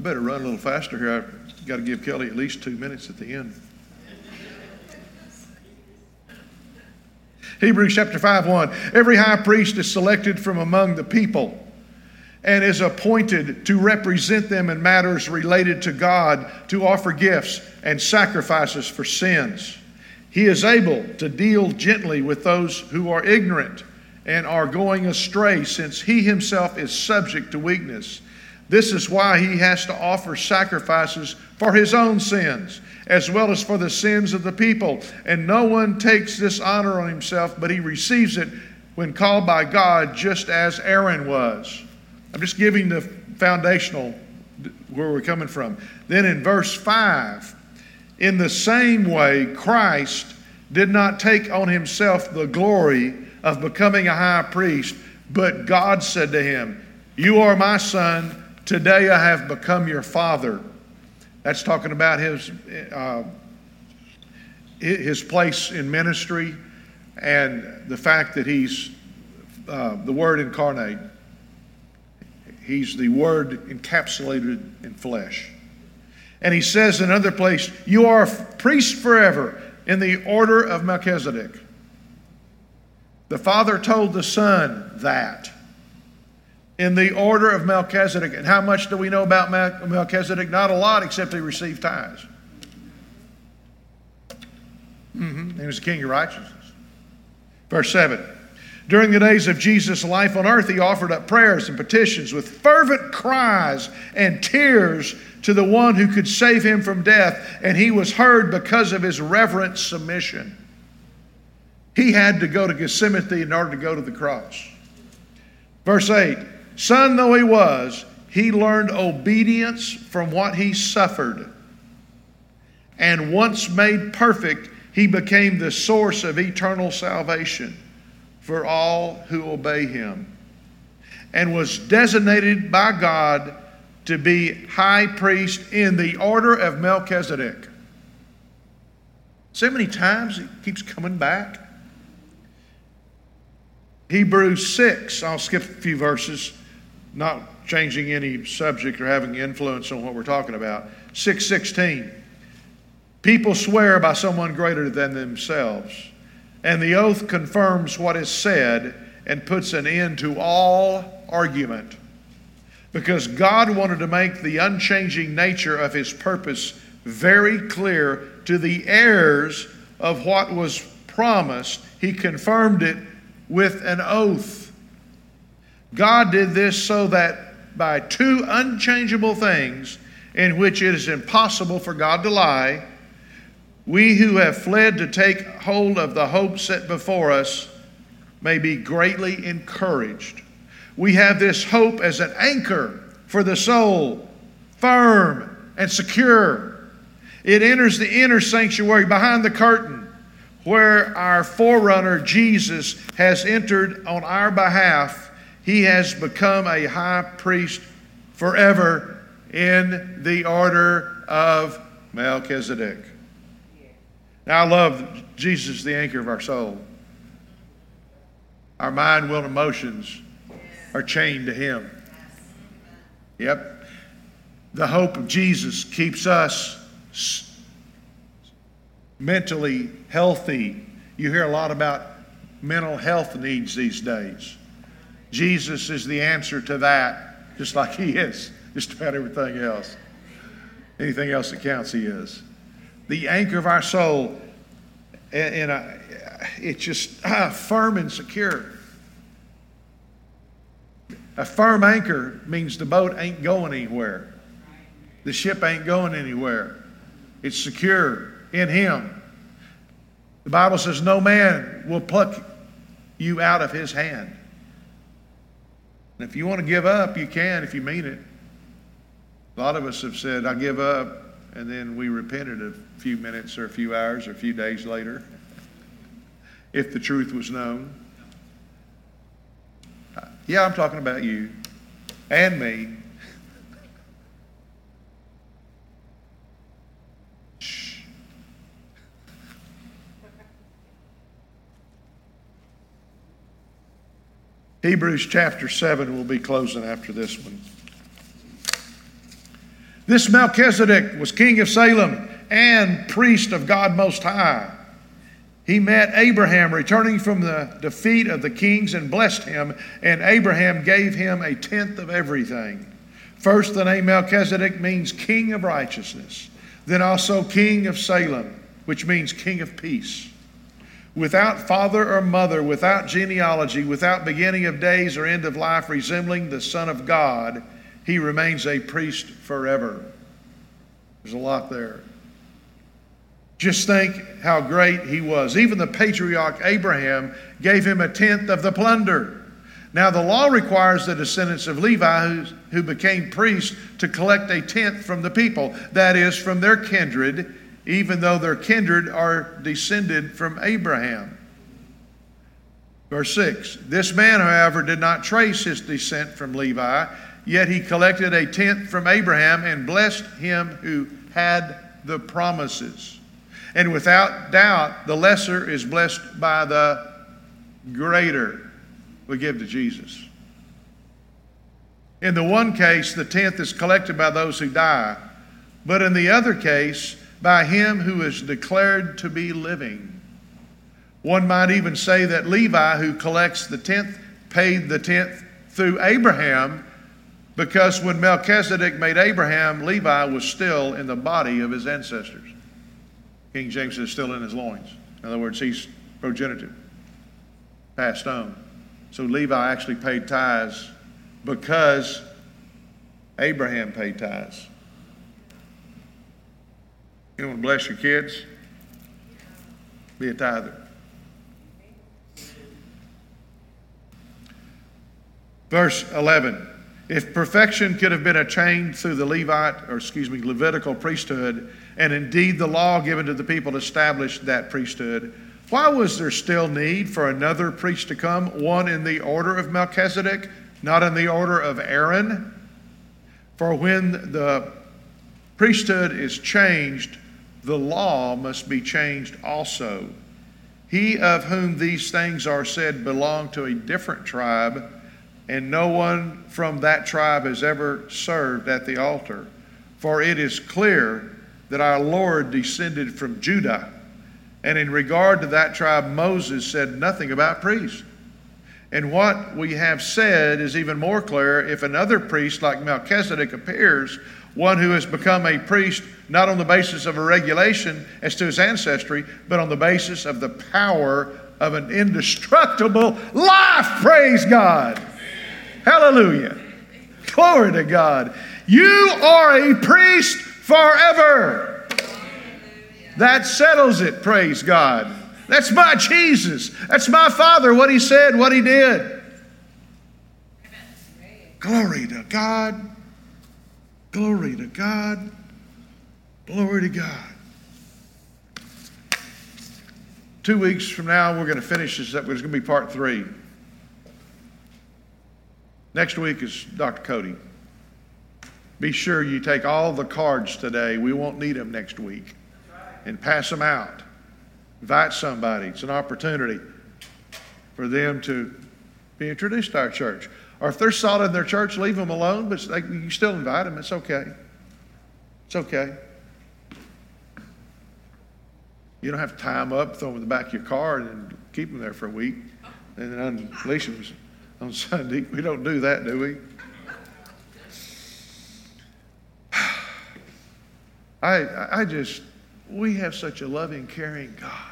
A: Better run a little faster here. I've got to give Kelly at least two minutes at the end. Hebrews chapter 5 1. Every high priest is selected from among the people and is appointed to represent them in matters related to God to offer gifts and sacrifices for sins. He is able to deal gently with those who are ignorant and are going astray, since he himself is subject to weakness. This is why he has to offer sacrifices for his own sins, as well as for the sins of the people. And no one takes this honor on himself, but he receives it when called by God, just as Aaron was. I'm just giving the foundational where we're coming from. Then in verse 5, in the same way, Christ did not take on himself the glory of becoming a high priest, but God said to him, You are my son, today I have become your father. That's talking about his, uh, his place in ministry and the fact that he's uh, the Word incarnate. He's the Word encapsulated in flesh. And he says in another place, You are a priest forever in the order of Melchizedek. The Father told the Son that in the order of Melchizedek. And how much do we know about Melchizedek? Not a lot, except he received tithes. Mm-hmm. He was the king of righteousness. Verse 7 During the days of Jesus' life on earth, he offered up prayers and petitions with fervent cries and tears to the one who could save him from death, and he was heard because of his reverent submission. He had to go to Gethsemane in order to go to the cross. Verse 8 Son though he was, he learned obedience from what he suffered. and once made perfect, he became the source of eternal salvation for all who obey him, and was designated by God to be high priest in the order of Melchizedek. So many times it keeps coming back. Hebrews 6, I'll skip a few verses, not changing any subject or having influence on what we're talking about. 616. People swear by someone greater than themselves, and the oath confirms what is said and puts an end to all argument. Because God wanted to make the unchanging nature of his purpose very clear to the heirs of what was promised, he confirmed it with an oath. God did this so that by two unchangeable things, in which it is impossible for God to lie, we who have fled to take hold of the hope set before us may be greatly encouraged. We have this hope as an anchor for the soul, firm and secure. It enters the inner sanctuary behind the curtain where our forerunner Jesus has entered on our behalf. He has become a high priest forever in the order of Melchizedek. Now, I love Jesus, the anchor of our soul. Our mind, will, and emotions are chained to Him. Yep. The hope of Jesus keeps us mentally healthy. You hear a lot about mental health needs these days. Jesus is the answer to that, just like He is, just about everything else. Anything else that counts, He is the anchor of our soul, and, and it's just [clears throat] ah, firm and secure. A firm anchor means the boat ain't going anywhere. The ship ain't going anywhere. It's secure in Him. The Bible says no man will pluck you out of His hand. And if you want to give up, you can if you mean it. A lot of us have said, I give up and then we repented a few minutes or a few hours or a few days later, if the truth was known. Uh, yeah, I'm talking about you and me. Hebrews chapter 7 we'll be closing after this one. This Melchizedek was king of Salem and priest of God Most High. He met Abraham returning from the defeat of the kings and blessed him, and Abraham gave him a tenth of everything. First, the name Melchizedek means king of righteousness, then also king of Salem, which means king of peace. Without father or mother, without genealogy, without beginning of days or end of life, resembling the Son of God, he remains a priest forever. There's a lot there. Just think how great he was. Even the patriarch Abraham gave him a tenth of the plunder. Now, the law requires the descendants of Levi who, who became priests to collect a tenth from the people, that is, from their kindred, even though their kindred are descended from Abraham. Verse 6 This man, however, did not trace his descent from Levi Yet he collected a tenth from Abraham and blessed him who had the promises. And without doubt, the lesser is blessed by the greater we give to Jesus. In the one case, the tenth is collected by those who die, but in the other case, by him who is declared to be living. One might even say that Levi, who collects the tenth, paid the tenth through Abraham because when Melchizedek made Abraham, Levi was still in the body of his ancestors. King James is still in his loins. In other words, he's progenitor, passed on. So Levi actually paid tithes because Abraham paid tithes. You want to bless your kids? Be a tither. Verse 11. If perfection could have been attained through the Levite, or excuse me, Levitical priesthood, and indeed the law given to the people established that priesthood, why was there still need for another priest to come, one in the order of Melchizedek, not in the order of Aaron? For when the priesthood is changed, the law must be changed also. He of whom these things are said belonged to a different tribe, and no one from that tribe has ever served at the altar. For it is clear that our Lord descended from Judah. And in regard to that tribe, Moses said nothing about priests. And what we have said is even more clear if another priest like Melchizedek appears, one who has become a priest not on the basis of a regulation as to his ancestry, but on the basis of the power of an indestructible life. Praise God. Hallelujah. Glory to God. You are a priest forever. That settles it, praise God. That's my Jesus. That's my Father, what He said, what He did. Glory to God. Glory to God. Glory to God. Two weeks from now, we're going to finish this up. It's going to be part three. Next week is Dr. Cody. Be sure you take all the cards today. We won't need them next week. And pass them out. Invite somebody. It's an opportunity for them to be introduced to our church. Or if they're solid in their church, leave them alone, but they, you still invite them. It's okay. It's okay. You don't have to tie them up, throw them in the back of your car, and keep them there for a week, and then unleash them on Sunday. We don't do that, do we? [sighs] I, I just, we have such a loving, caring God.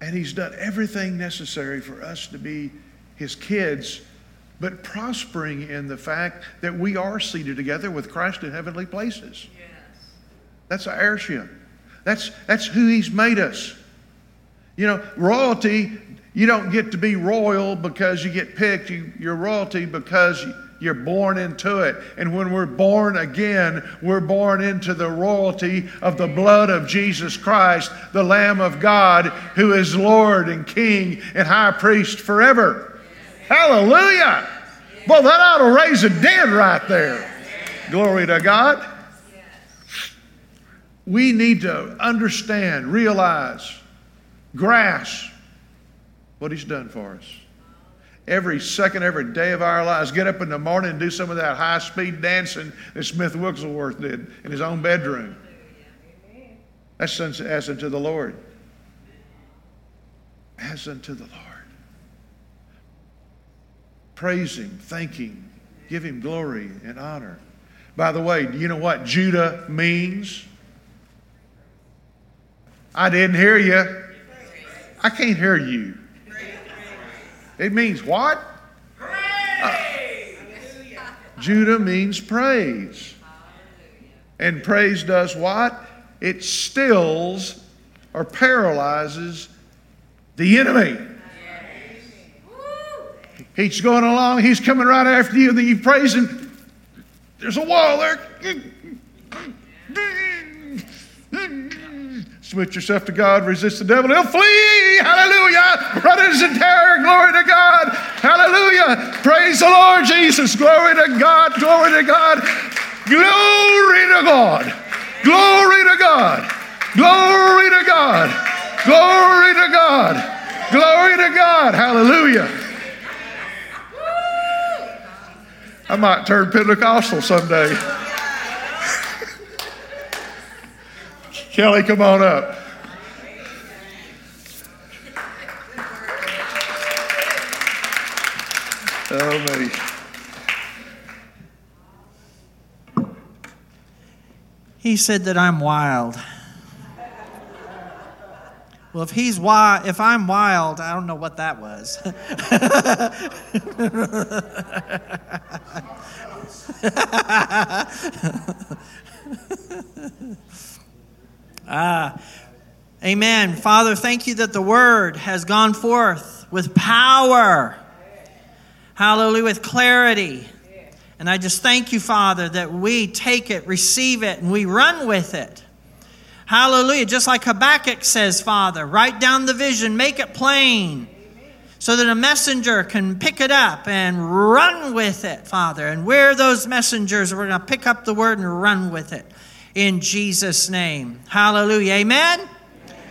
A: And He's done everything necessary for us to be His kids, but prospering in the fact that we are seated together with Christ in heavenly places. Yes. That's our heirship. That's, that's who He's made us. You know, royalty, you don't get to be royal because you get picked. You, you're royalty because you're born into it. And when we're born again, we're born into the royalty of the blood of Jesus Christ, the Lamb of God, who is Lord and King and High Priest forever. Hallelujah! Well, that ought to raise a dead right there. Glory to God. We need to understand, realize, grasp what He's done for us every second, every day of our lives. Get up in the morning and do some of that high speed dancing that Smith Wigglesworth did in his own bedroom. That's as unto the Lord. As unto the Lord. Praise Him, thank Him, give Him glory and honor. By the way, do you know what Judah means? I didn't hear you. I can't hear you. It means what?
D: Praise!
A: Uh, Judah means praise. And praise does what? It stills or paralyzes the enemy. He's going along, he's coming right after you, and then you praise him. There's a wall there. Submit yourself to God, resist the devil, he'll flee. Hallelujah. Brothers in terror, glory to God. Hallelujah. Praise the Lord Jesus. Glory to God. Glory to God. Glory to God. Glory to God. Glory to God. Glory to God. Glory to God. Hallelujah. I might turn Pentecostal someday. Kelly, come on up. Oh, me.
E: He said that I'm wild. Well, if he's wild, if I'm wild, I don't know what that was. [laughs] ah, amen. Father, thank you that the word has gone forth with power. Hallelujah, with clarity. And I just thank you, Father, that we take it, receive it, and we run with it. Hallelujah. Just like Habakkuk says, Father, write down the vision, make it plain, so that a messenger can pick it up and run with it, Father. And we're those messengers. We're going to pick up the word and run with it in Jesus' name. Hallelujah. Amen.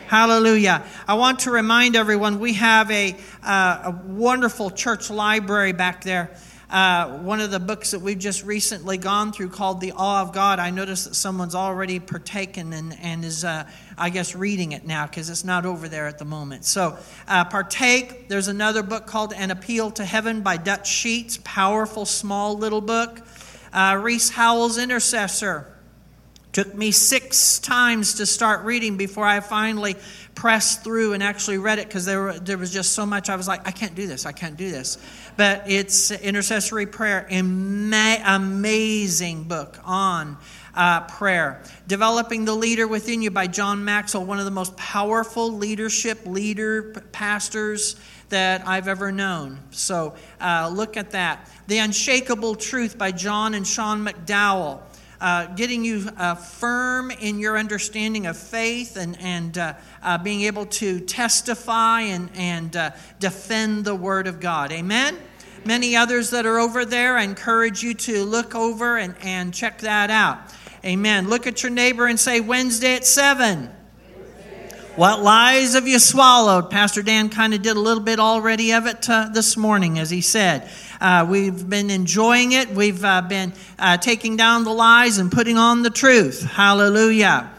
E: Hallelujah. I want to remind everyone we have a, uh, a wonderful church library back there. Uh, one of the books that we've just recently gone through called The Awe of God. I noticed that someone's already partaken and, and is, uh, I guess, reading it now because it's not over there at the moment. So, uh, partake. There's another book called An Appeal to Heaven by Dutch Sheets. Powerful, small little book. Uh, Rees Howells Intercessor. Took me six times to start reading before I finally pressed through and actually read it because there, there was just so much. I was like, I can't do this. I can't do this but it's intercessory prayer. Ama- amazing book on uh, prayer. Developing the Leader Within You by John Maxwell, one of the most powerful leadership leader pastors that I've ever known. So uh, look at that. The Unshakable Truth by John and Sean McDowell. Uh, getting you uh, firm in your understanding of faith and, and uh, uh being able to testify and, and uh, defend the Word of God. Amen? Many others that are over there, I encourage you to look over and, and check that out. Amen. Look at your neighbor and say, Wednesday at 7. What lies have you swallowed? Pastor Dan kind of did a little bit already of it uh, this morning, as he said. Uh, we've been enjoying it. We've uh, been uh, taking down the lies and putting on the truth. Hallelujah.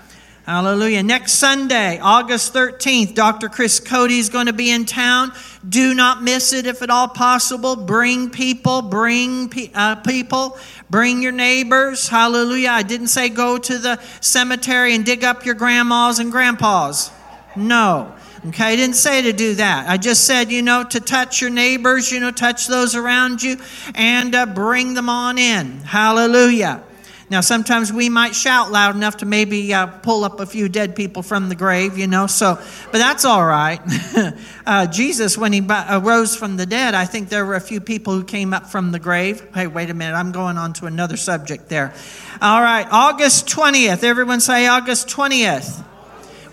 E: Hallelujah. Next Sunday, August 13th, Dr. Chris Cody is going to be in town. Do not miss it if at all possible. Bring people, bring pe- uh, people, bring your neighbors. Hallelujah. I didn't say go to the cemetery and dig up your grandmas and grandpas. No. Okay, I didn't say to do that. I just said, you know, to touch your neighbors, you know, touch those around you and uh, bring them on in. Hallelujah. Now, sometimes we might shout loud enough to maybe uh, pull up a few dead people from the grave, you know, so, but that's all right. [laughs] uh, Jesus, when he uh, rose from the dead, I think there were a few people who came up from the grave. Hey, wait a minute, I'm going on to another subject there. All right, August 20th. Everyone say August 20th.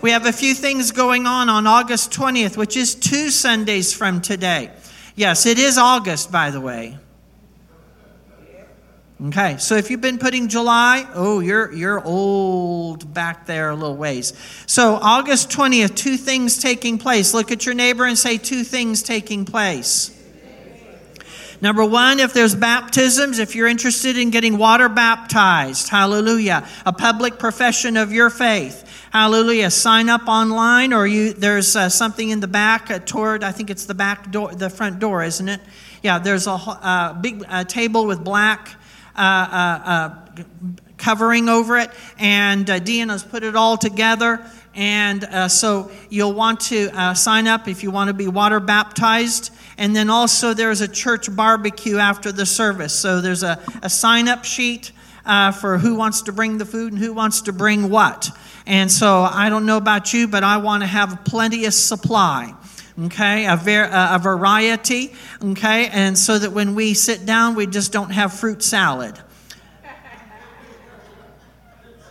E: We have a few things going on on August 20th, which is two Sundays from today. Yes, it is August, by the way. Okay, so if you've been putting July, oh, you're you're old back there a little ways. So August 20th, two things taking place. Look at your neighbor and say two things taking place. Number one, if there's baptisms, if you're interested in getting water baptized, hallelujah, a public profession of your faith. Hallelujah. Sign up online, or you there's uh, something in the back uh, toward, I think it's the back door, the front door, isn't it? Yeah, there's a uh, big uh, table with black uh, uh, covering over it, and uh, Deanna's put it all together. And uh, so you'll want to uh, sign up if you want to be water baptized. And then also there's a church barbecue after the service. So there's a, a sign up sheet uh, for who wants to bring the food and who wants to bring what. And so I don't know about you, but I want to have plenty of supply. Okay, a, ver- a variety. Okay, and so that when we sit down, we just don't have fruit salad. [laughs]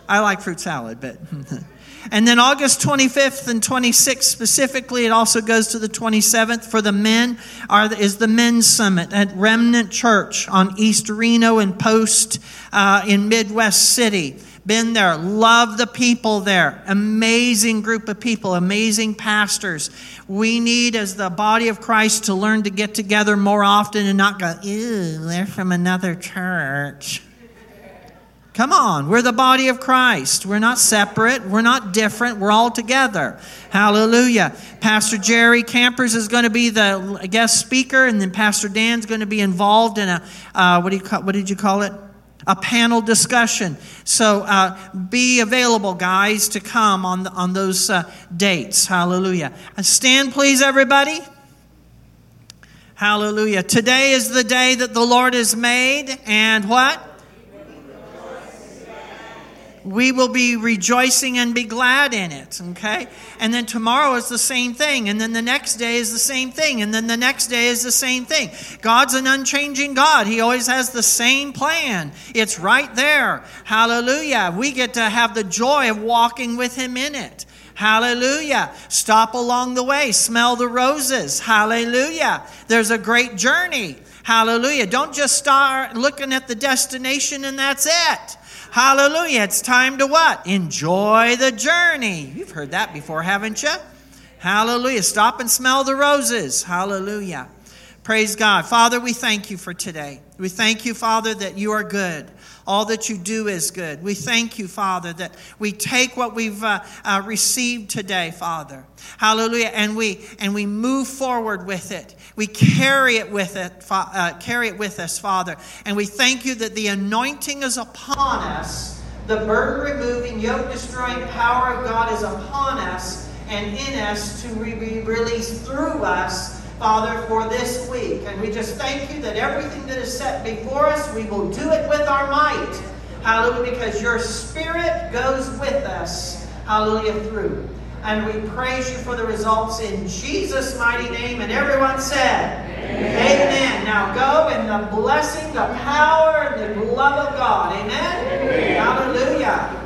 E: I like fruit salad, but. [laughs] And then August 25th and 26th specifically, it also goes to the 27th for the men, are, is the men's summit at Remnant Church on East Reno and Post uh, in Midwest City. Been there, love the people there. Amazing group of people, amazing pastors. We need, as the body of Christ, to learn to get together more often and not go, ew, they're from another church. Come on, we're the body of Christ. We're not separate. We're not different. We're all together. Hallelujah. Pastor Jerry Campers is going to be the guest speaker, and then Pastor Dan's going to be involved in a uh, what do you call, what did you call it? A panel discussion. So uh, be available, guys, to come on the, on those uh, dates. Hallelujah. Stand, please, everybody. Hallelujah. Today is the day that the Lord has made, and what? We will be rejoicing and be glad in it, okay? And then tomorrow is the same thing, and then the next day is the same thing, and then the next day is the same thing. God's an unchanging God. He always has the same plan. It's right there. Hallelujah. We get to have the joy of walking with Him in it. Hallelujah. Stop along the way, smell the roses. Hallelujah. There's a great journey. Hallelujah. Don't just start looking at the destination and that's it. Hallelujah. It's time to what? Enjoy the journey. You've heard that before, haven't you? Hallelujah. Stop and smell the roses. Hallelujah. Praise God. Father, we thank you for today. We thank you, Father, that you are good. All that you do is good. We thank you, Father, that we take what we've uh, uh, received today, Father. Hallelujah. And we and we move forward with it. We carry it with it, uh, carry it with us, Father. And we thank you that the anointing is upon us. The burden removing, yoke destroying power of God is upon us and in us to be released through us Father, for this week. And we just thank you that everything that is set before us, we will do it with our might. Hallelujah, because your Spirit goes with us. Hallelujah, through. And we praise you for the results in Jesus' mighty name. And everyone said, Amen. Amen. Now go in the blessing, the power, and the love of God. Amen. Amen. Hallelujah.